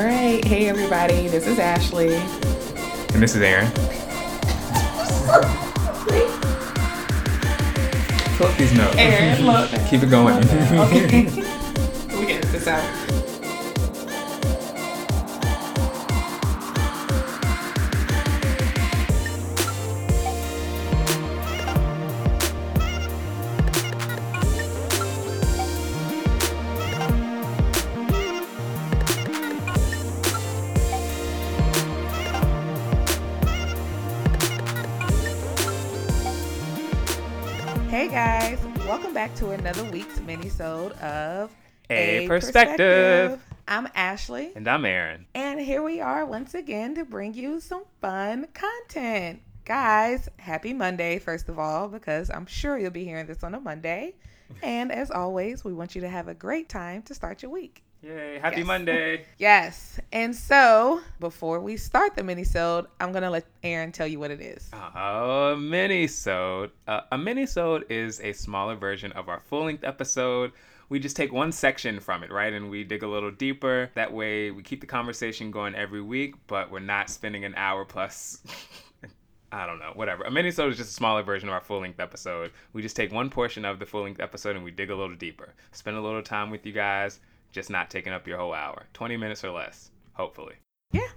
All right. Hey, everybody. This is Ashley. And this is Aaron. Pull these notes. Aaron, look. Keep it going. Okay. we get this out. Welcome back to another week's mini-sode of A Perspective. I'm Ashley, and I'm Aaron. and here we are once again to bring you some fun content. Guys, happy Monday, first of all, because I'm sure you'll be hearing this on a Monday. And as always, we want you to have a great time to start your week. Yay, happy Yes. Monday. Yes. And so, before we start the mini-sode, I'm going to let Aaron tell you what it is. Oh, a mini-sode. Uh, a mini-sode is a smaller version of our full-length episode. We just take one section from it, right? And we dig a little deeper. That way we keep the conversation going every week, but we're not spending an hour plus I don't know, whatever. A mini-sode is just a smaller version of our full-length episode. We just take one portion of the full-length episode and we dig a little deeper. Spend a little time with you guys, just not taking up your whole hour. 20 minutes or less, hopefully. Yeah.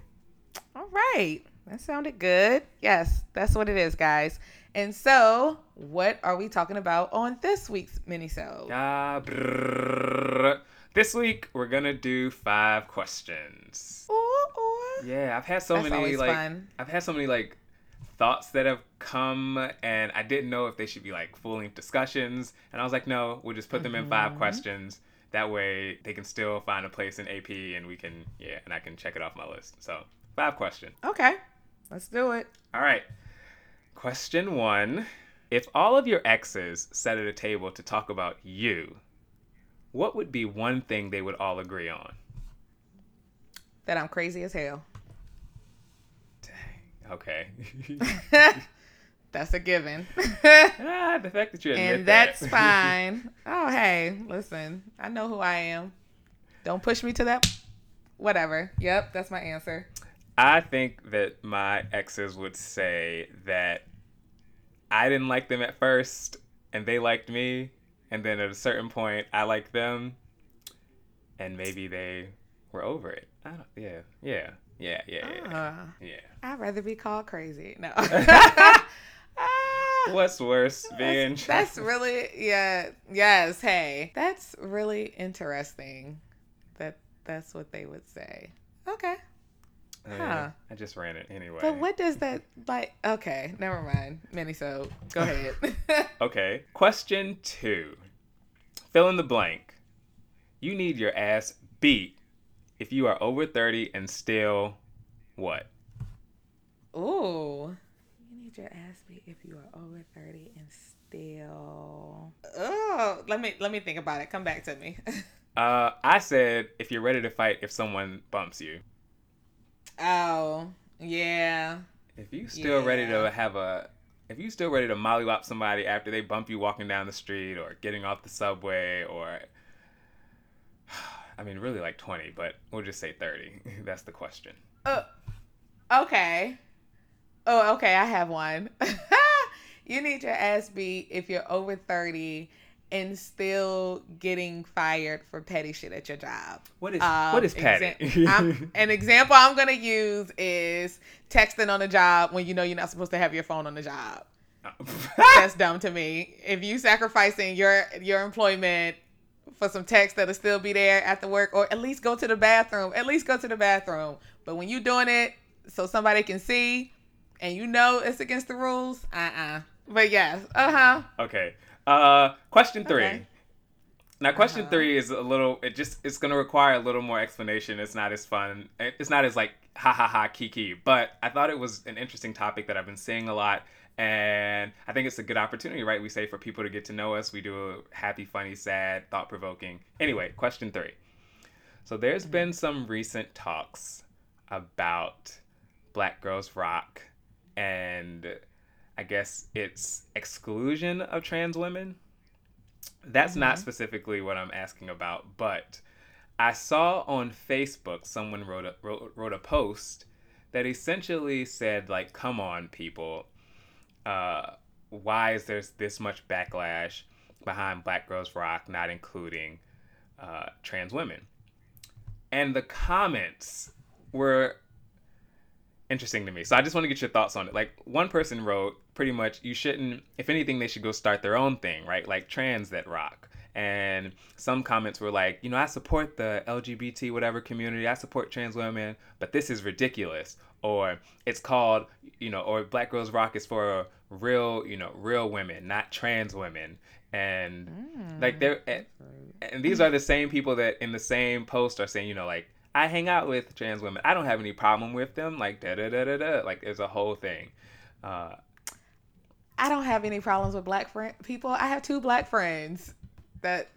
All right. That sounded good. Yes, that's what it is, guys. And so, what are we talking about on this week's mini-sode? Ah. This week we're gonna do five questions. Ooh, ooh. Yeah, I've had so That's many like fun. I've had so many like thoughts that have come and I didn't know if they should be like full length discussions. And I was like, no, we'll just put them in five Mhm. questions. That way they can still find a place in AP and we can yeah, and I can check it off my list. So five question. Okay. Let's do it. All right. Question one. If all of your exes sat at a table to talk about you, what would be one thing they would all agree on? That I'm crazy as hell. Dang. Okay. that's a given. ah, the fact that you admit and that. that's fine. Oh, hey, listen. I know who I am. Don't push me to that. Whatever. Yep, that's my answer. I think that my exes would say that I didn't like them at first and they liked me. And then at a certain point, I liked them. And maybe they were over it. I don't, yeah, yeah, yeah, yeah, yeah. Uh, yeah. I'd rather be called crazy. No. What's worse, being that's, that's really yeah yes hey that's really interesting that that's what they would say okay huh. I just ran it anyway. but what does that like okay never mind mini so go ahead Okay. Question two. Fill in the blank. You need your ass beat if you are over 30 and still what? Ooh. You need your ass beat if you are over 30 and still. Oh, let me let me think about it. Come back to me. Uh, I said if you're ready to fight if someone bumps you. oh, yeah. If you still ready to have a if you still ready to mollywop somebody after they bump you walking down the street or getting off the subway or I mean really like 20, but we'll just say 30. That's the question. Uh, okay. Oh, okay. I have one. you need your ass beat if you're over 30 and still getting fired for petty shit at your job. What is Um, what is petty? exa- an example I'm going to use is texting on the job when you know you're not supposed to have your phone on the job. That's dumb to me. If you sacrificing your your employment for some text that'll still be there after work, or at least go to the bathroom. At least go to the bathroom. But when you doing it so somebody can see, and you know it's against the rules, uh uh But yes, uh huh. Okay. Uh, question three. Okay. Now, question Uh-huh. three is a little. It just it's gonna require a little more explanation. It's not as fun. It's not as like ha ha ha kiki. But I thought it was an interesting topic that I've been seeing a lot, and I think it's a good opportunity, right? We say for people to get to know us. We do a happy, funny, sad, thought provoking. Anyway, question three. So there's been some recent talks about Black Girls Rock and I guess it's exclusion of trans women. That's not Mhm. specifically what I'm asking about, but I saw on Facebook someone wrote a wrote, wrote a post that essentially said like, "Come on, people, uh, why is there this much backlash behind Black Girls Rock not including uh, trans women?" And the comments were interesting to me. So I just want to get your thoughts on it. Like one person wrote pretty much you shouldn't if anything they should go start their own thing, right? Like trans that rock. And some comments were like, you know, I support the LGBT whatever community. I support trans women, but this is ridiculous. Or it's called, you know, or Black Girls Rock is for real, you know, real women, not trans women. And mm, like they're and, and these are the same people that in the same post are saying, you know, like I hang out with trans women. I don't have any problem with them. Like da da da da da. Like there's a whole thing. Uh, I don't have any problems with black friend people. I have two black friends. That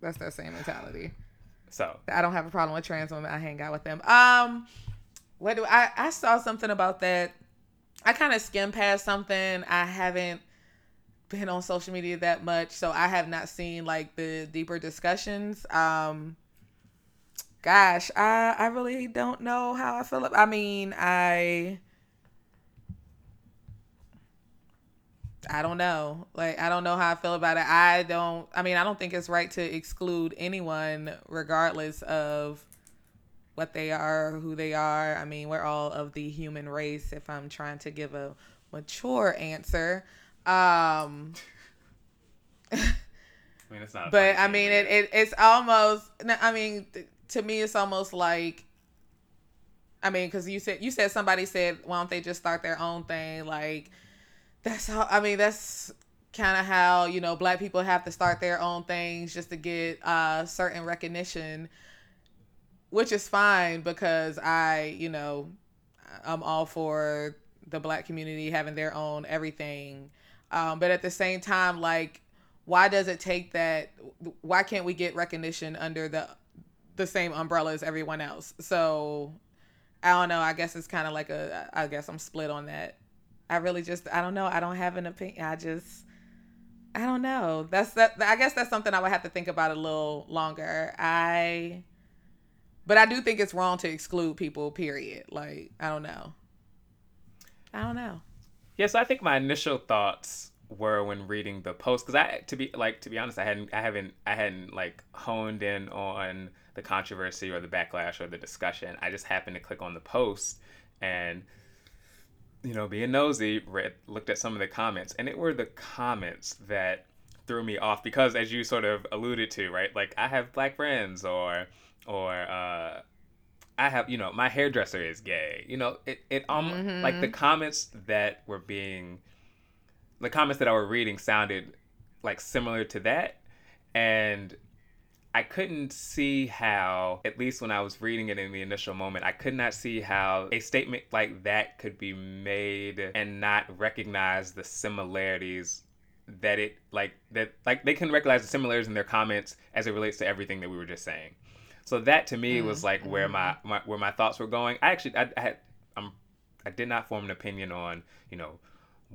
that's that same mentality. So I don't have a problem with trans women. I hang out with them. Um, what do I? I saw something about that. I kind of skimmed past something. I haven't been on social media that much, so I have not seen like the deeper discussions. Um, gosh, I I really don't know how I feel. About I mean, I I don't know. Like I don't know how I feel about it. I don't I mean, I don't think it's right to exclude anyone regardless of what they are, who they are. I mean, we're all of the human race if I'm trying to give a mature answer. Um I mean, it's not. But I mean, it, it it's almost. I mean, to me, it's almost like. I mean, because you said you said somebody said, why don't they just start their own thing? Like, that's how. I mean, that's kind of how you know black people have to start their own things just to get uh certain recognition, which is fine because I, you know, I'm all for the black community having their own everything. Um, but at the same time, like, why does it take that? Why can't we get recognition under the the same umbrella as everyone else. So I don't know. I guess it's kind of like a. I guess I'm split on that. I really just. I don't know. I don't have an opinion. I just. I don't know. That's that. I guess that's something I would have to think about a little longer. I. But I do think it's wrong to exclude people. Period. Like I don't know. I don't know. Yes, I think my initial thoughts were when reading the post because I to be like to be honest I hadn't I haven't I hadn't like honed in on the controversy or the backlash or the discussion. I just happened to click on the post and you know, being nosy, read, looked at some of the comments, and it were the comments that threw me off because, as you sort of alluded to, right? Like I have black friends, or or uh, I have, you know, my hairdresser is gay. You know, it it um mm-hmm. like the comments that were being, the comments that I were reading sounded like similar to that, and I couldn't see how, at least when I was reading it in the initial moment, I could not see how a statement like that could be made and not recognize the similarities that it like that like they can recognize the similarities in their comments as it relates to everything that we were just saying. So that to me mm-hmm. was like where my, mm-hmm. my where my thoughts were going. I actually I, I had I'm I did not form an opinion on you know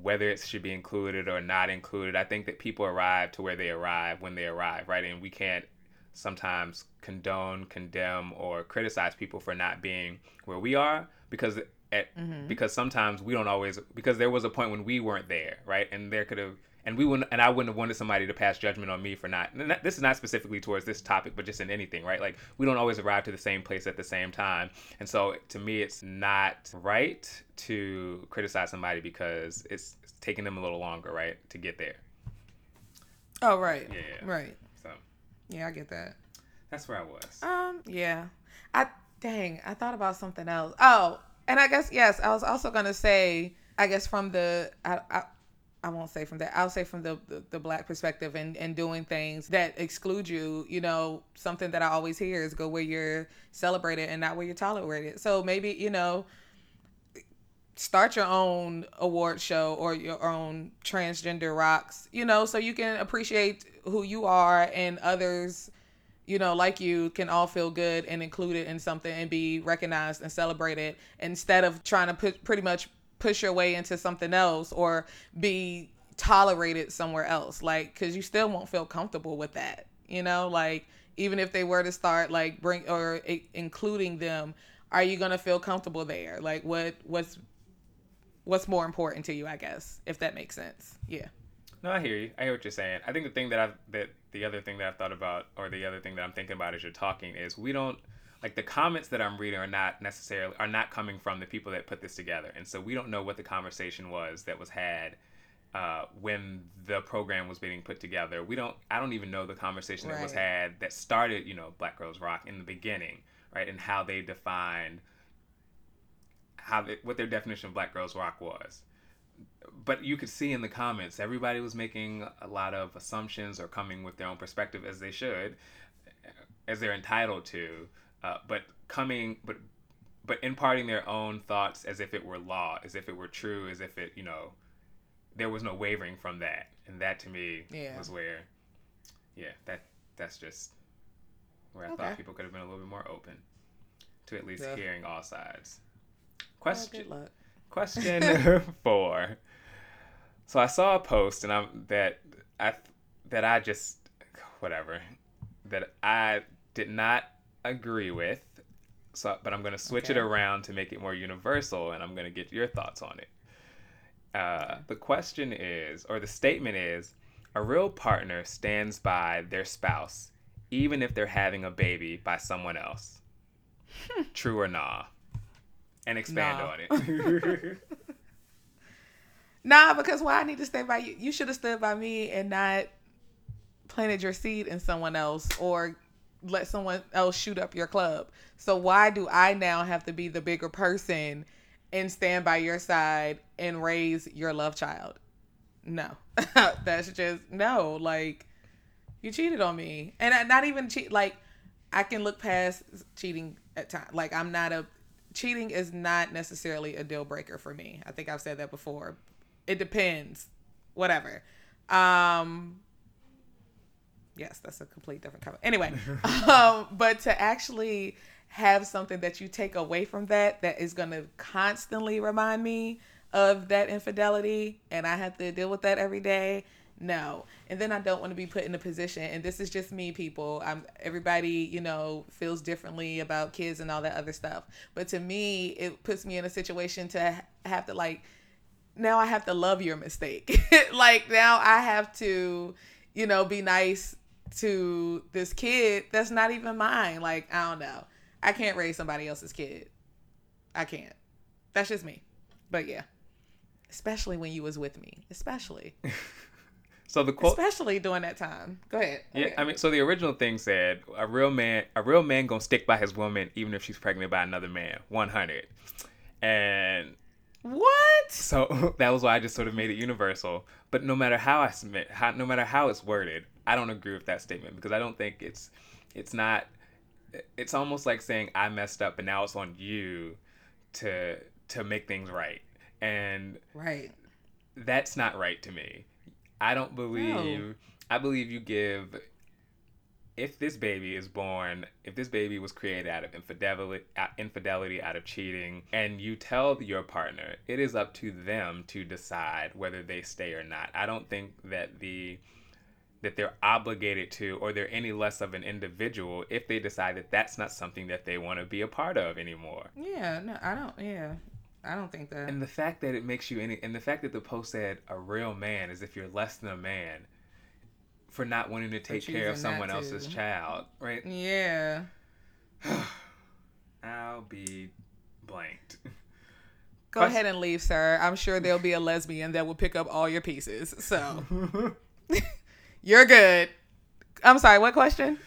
whether it should be included or not included. I think that people arrive to where they arrive when they arrive, right? And we can't sometimes condone, condemn, or criticize people for not being where we are because at, mm-hmm. because sometimes we don't always because there was a point when we weren't there, right? And there could have and we wouldn't and I wouldn't have wanted somebody to pass judgment on me for not. This is not specifically towards this topic, but just in anything, right? Like we don't always arrive to the same place at the same time, and so to me, it's not right to criticize somebody because it's, it's taking them a little longer, right, to get there. Oh right, yeah, right. Yeah, I get that. That's where I was. Um, yeah. I dang, I thought about something else. Oh, and I guess yes, I was also gonna say, I guess from the I, I I won't say from that. I'll say from the, the, the, black perspective and, and doing things that exclude you, you know, something that I always hear is go where you're celebrated and not where you're tolerated. So maybe, you know, start your own award show or your own transgender rocks, you know, so you can appreciate who you are and others, you know, like you can all feel good and included in something and be recognized and celebrated instead of trying to put pretty much push your way into something else or be tolerated somewhere else. Like, cause you still won't feel comfortable with that, you know, like even if they were to start like bring or i- including them, are you gonna feel comfortable there? Like what what's what's more important to you? I guess if that makes sense. Yeah. No, I hear you. I hear what you're saying. I think the thing that I've that the other thing that I've thought about, or the other thing that I'm thinking about as you're talking, is we don't like the comments that I'm reading are not necessarily are not coming from the people that put this together, and so we don't know what the conversation was that was had uh, when the program was being put together. We don't. I don't even know the conversation that was had that started, you know, Black Girls Rock in the beginning, right, and how they defined how they, what their definition of Black Girls Rock was but you could see in the comments everybody was making a lot of assumptions or coming with their own perspective as they should as they're entitled to uh, but coming but but imparting their own thoughts as if it were law as if it were true as if it you know there was no wavering from that and that to me Yeah. was where yeah that that's just where i Okay. thought people could have been a little bit more open to at least Yeah. hearing all sides question good. Question four. So I saw a post and I'm that I that I just whatever that I did not agree with. So, but I'm gonna switch it around to make it more universal, and I'm gonna get your thoughts on it. Uh, the question is, or the statement is, a real partner stands by their spouse, even if they're having a baby by someone else. True or nah? And expand Nah. on it. Nah, because why I need to stand by you? You should have stood by me and not planted your seed in someone else or let someone else shoot up your club. So why do I now have to be the bigger person and stand by your side and raise your love child? No. That's just no, like you cheated on me. And I, not even cheat like I can look past cheating at times. Like I'm not a cheating is not necessarily a deal breaker for me. I think I've said that before. It depends. Whatever. Um Yes, that's a complete different cover. Anyway, um, but to actually have something that you take away from that that is going to constantly remind me of that infidelity and I have to deal with that every day. No. And then I don't want to be put in a position and this is just me people. I'm everybody, you know, feels differently about kids and all that other stuff. But to me, it puts me in a situation to have to like now I have to love your mistake. like now I have to, you know, be nice to this kid that's not even mine. Like, I don't know. I can't raise somebody else's kid. I can't. That's just me. But yeah. Especially when you was with me. Especially. so the quote Especially during that time. Go ahead. Yeah. I mean, so the original thing said a real man, a real man gonna stick by his woman even if she's pregnant by another man. One hundred, and what? so that was why I just sort of made it universal. But no matter how I submit, how, no matter how it's worded, I don't agree with that statement because I don't think it's, it's not. It's almost like saying I messed up and now it's on you, to to make things right, and Right. that's not right to me. I don't believe. I believe you give. If this baby is born, if this baby was created out of infidelity, infidelity, out of cheating, and you tell your partner, it is up to them to decide whether they stay or not. I don't think that the that they're obligated to, or they're any less of an individual if they decide that that's not something that they want to be a part of anymore. Yeah, no, I don't yeah. I don't think that. And the fact that it makes you any, and the fact that the post said a real man is if you're less than a man for not wanting to take care of someone else's child, right? yeah. I'll be blanked. Go ahead and leave, sir. I'm sure there'll be a lesbian that will pick up all your pieces. So you're good. I'm sorry, what question?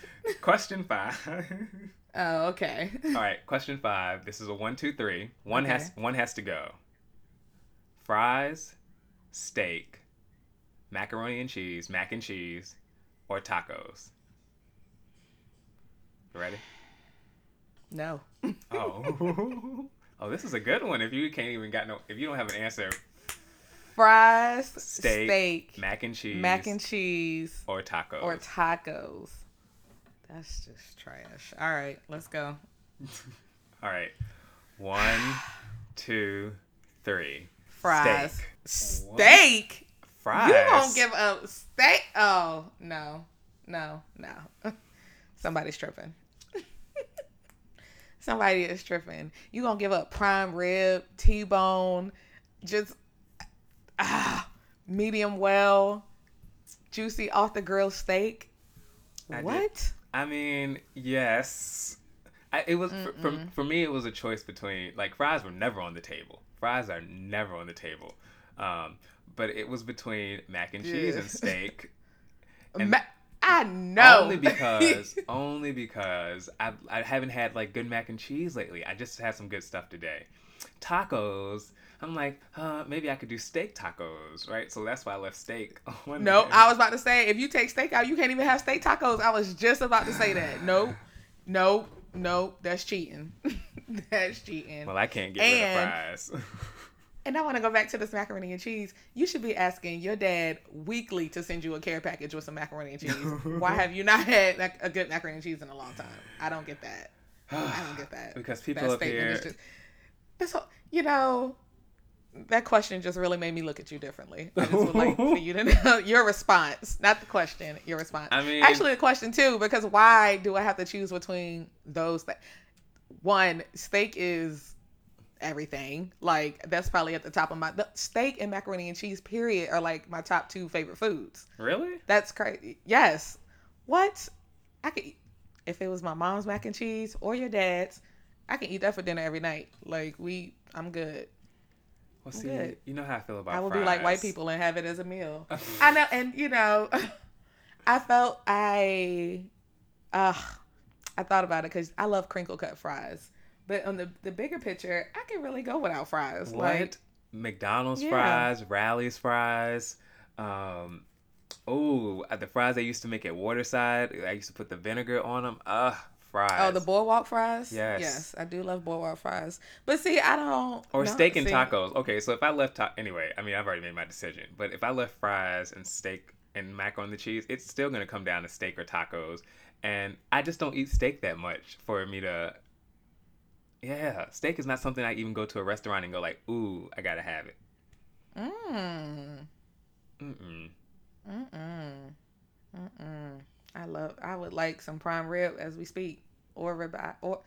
question five. Oh, okay. All right, question five. This is a one, two, three. One Okay. has one has to go. Fries, steak, macaroni and cheese, mac and cheese, or tacos. You ready? No. Oh. oh, this is a good one. If you can't even got no, if you don't have an answer, Fries, Steak, steak, mac and cheese, mac and cheese, or tacos. or tacos. That's just trash. All right, let's go. All right, one, two, three. Fries. Steak. Steak? Fries. You won't give up steak? Oh, no. No, no. Somebody's tripping. Somebody is tripping. You gonna give up prime rib, T-bone, just ah, medium well, juicy off the grill steak. I what? did. I mean, yes. I, it was for, for, for me. It was a choice between like fries were never on the table. Fries are never on the table. Um, but it was between mac and cheese and steak. And Ma- I know. Only because only because I I haven't had like good mac and cheese lately. I just had some good stuff today. Tacos. I'm like, uh, maybe I could do steak tacos, right? So that's why I left steak. on No, there. I was about to say if you take steak out, you can't even have steak tacos. I was just about to say that. Nope, nope, nope. That's cheating. that's cheating. Well, I can't get And- rid of fries. And I want to go back to this macaroni and cheese. You should be asking your dad weekly to send you a care package with some macaroni and cheese. Why have you not had a good macaroni and cheese in a long time? I don't get that. I don't get that. Because people that up here- just. This whole, you know, that question just really made me look at you differently. I just would like for you to know your response, not the question, your response. I mean- actually, the question too, because why do I have to choose between those? That one steak is everything. Like that's probably at the top of my the steak and macaroni and cheese. Period are like my top two favorite foods. Really? That's crazy. Yes. What? I could if it was my mom's mac and cheese or your dad's. I can eat that for dinner every night. Like we, I'm good. Well, see, good. you know how I feel about I will fries. be like white people and have it as a meal. I know, and you know, I felt I, uh, I thought about it because I love crinkle cut fries, but on the the bigger picture, I can really go without fries. What? Like, McDonald's Yeah. fries, Rally's fries. Um, oh, the fries they used to make at Waterside. I used to put the vinegar on them. Ugh, fries. oh, the boardwalk fries. Yes. yes, I do love boardwalk fries. But see, I don't. or no, steak and see, tacos. Okay, so if I left ta- anyway, I mean I've already made my decision. But if I left fries and steak and mac on the cheese, it's still gonna come down to steak or tacos. And I just don't eat steak that much for me to. Yeah, steak is not something I even go to a restaurant and go like, ooh, I gotta have it. Mm. Mm-mm. Mm-mm. Mm-mm. I love. I would like some prime rib as we speak, or ribeye, or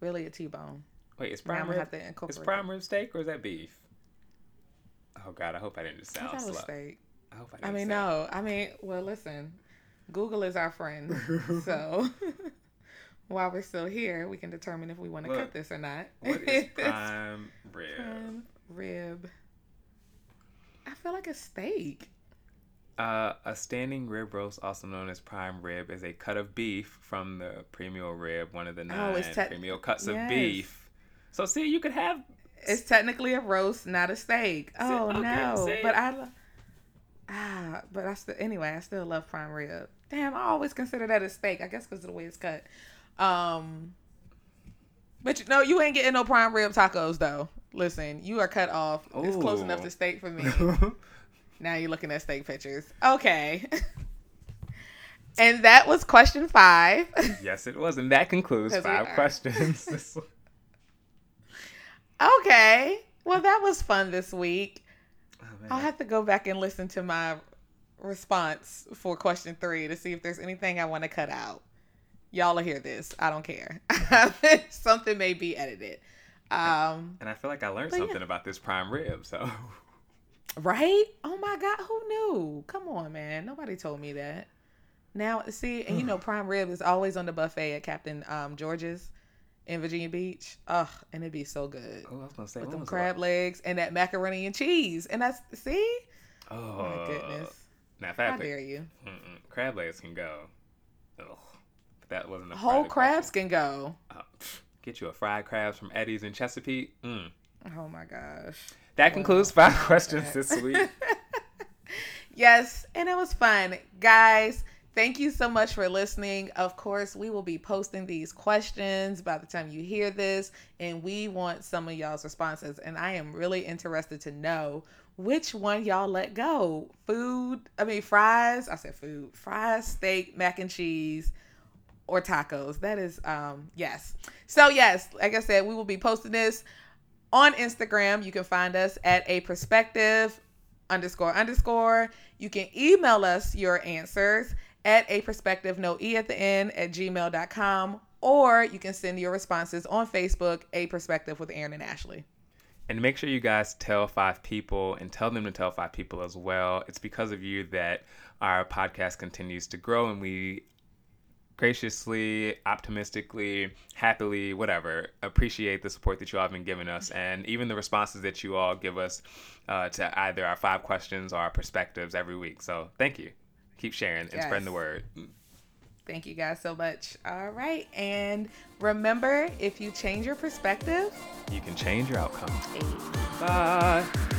really a T-bone. Wait, is Now I'm prime gonna rib? have to incorporate. Is prime rib steak or is that beef? Oh God, I hope I didn't just I sound thought it was slow. steak. I hope I I didn't. I mean, sound- no. I mean, well, listen. Google is our friend, so while we're still here, we can determine if we want to cut this or not. What is prime rib? Prime rib? I feel like a steak. Uh, a standing rib roast, also known as prime rib, is a cut of beef from the premium rib, one of the nine Oh, te- premium cuts of beef. So see, you could have. It's technically a roast, not a steak. Oh okay, no! But I, lo- ah, but I still anyway. I still love prime rib. Damn, I always consider that a steak. I guess because of the way it's cut. Um, but you know, you ain't getting no prime rib tacos though. Listen, you are cut off. It's close enough to steak for me. now you're looking at steak pictures. Okay. and that was question five. yes, it was, and that concludes five questions. Okay. Well, that was fun this week. Oh. I'll have to go back and listen to my response for question three to see if there's anything I want to cut out. Y'all will hear this. I don't care. Something may be edited. Um, and I feel like I learned But yeah. something about this prime rib. So right? Oh my God, who knew? Come on, man. Nobody told me that. Now, see, and you know, prime rib is always on the buffet at Captain um, George's in Virginia Beach. Ugh, and it'd be so good. oh, I was gonna say With them crab legs and that macaroni and cheese. And that's, see? Oh my goodness. Now, if How I dare you? mm-mm, crab legs can go. Ugh. That wasn't a Whole crabs question. can go. Oh, get you a fried crabs from Eddie's in Chesapeake. Mm. Oh my gosh. That concludes five questions this week. yes, and it was fun. Guys, thank you so much for listening. Of course, we will be posting these questions by the time you hear this, and we want some of y'all's responses. And I am really interested to know which one y'all let go. Food, I mean, fries. I said food, fries, steak, mac and cheese. Or tacos. That is, um, yes. So, yes, like I said, we will be posting this on Instagram. You can find us at a perspective underscore underscore. You can email us your answers at a perspective, no E at the end, at gmail.com. Or you can send your responses on Facebook, A Perspective with Aaron and Ashley. And make sure you guys tell five people and tell them to tell five people as well. It's because of you that our podcast continues to grow and we graciously, optimistically, happily, whatever, appreciate the support that you all have been giving us and even the responses that you all give us uh, to either our five questions or our perspectives every week. So thank you. Keep sharing and yes. spreading the word. Thank you guys so much. All right. And remember, if you change your perspective, you can change your outcome. Bye.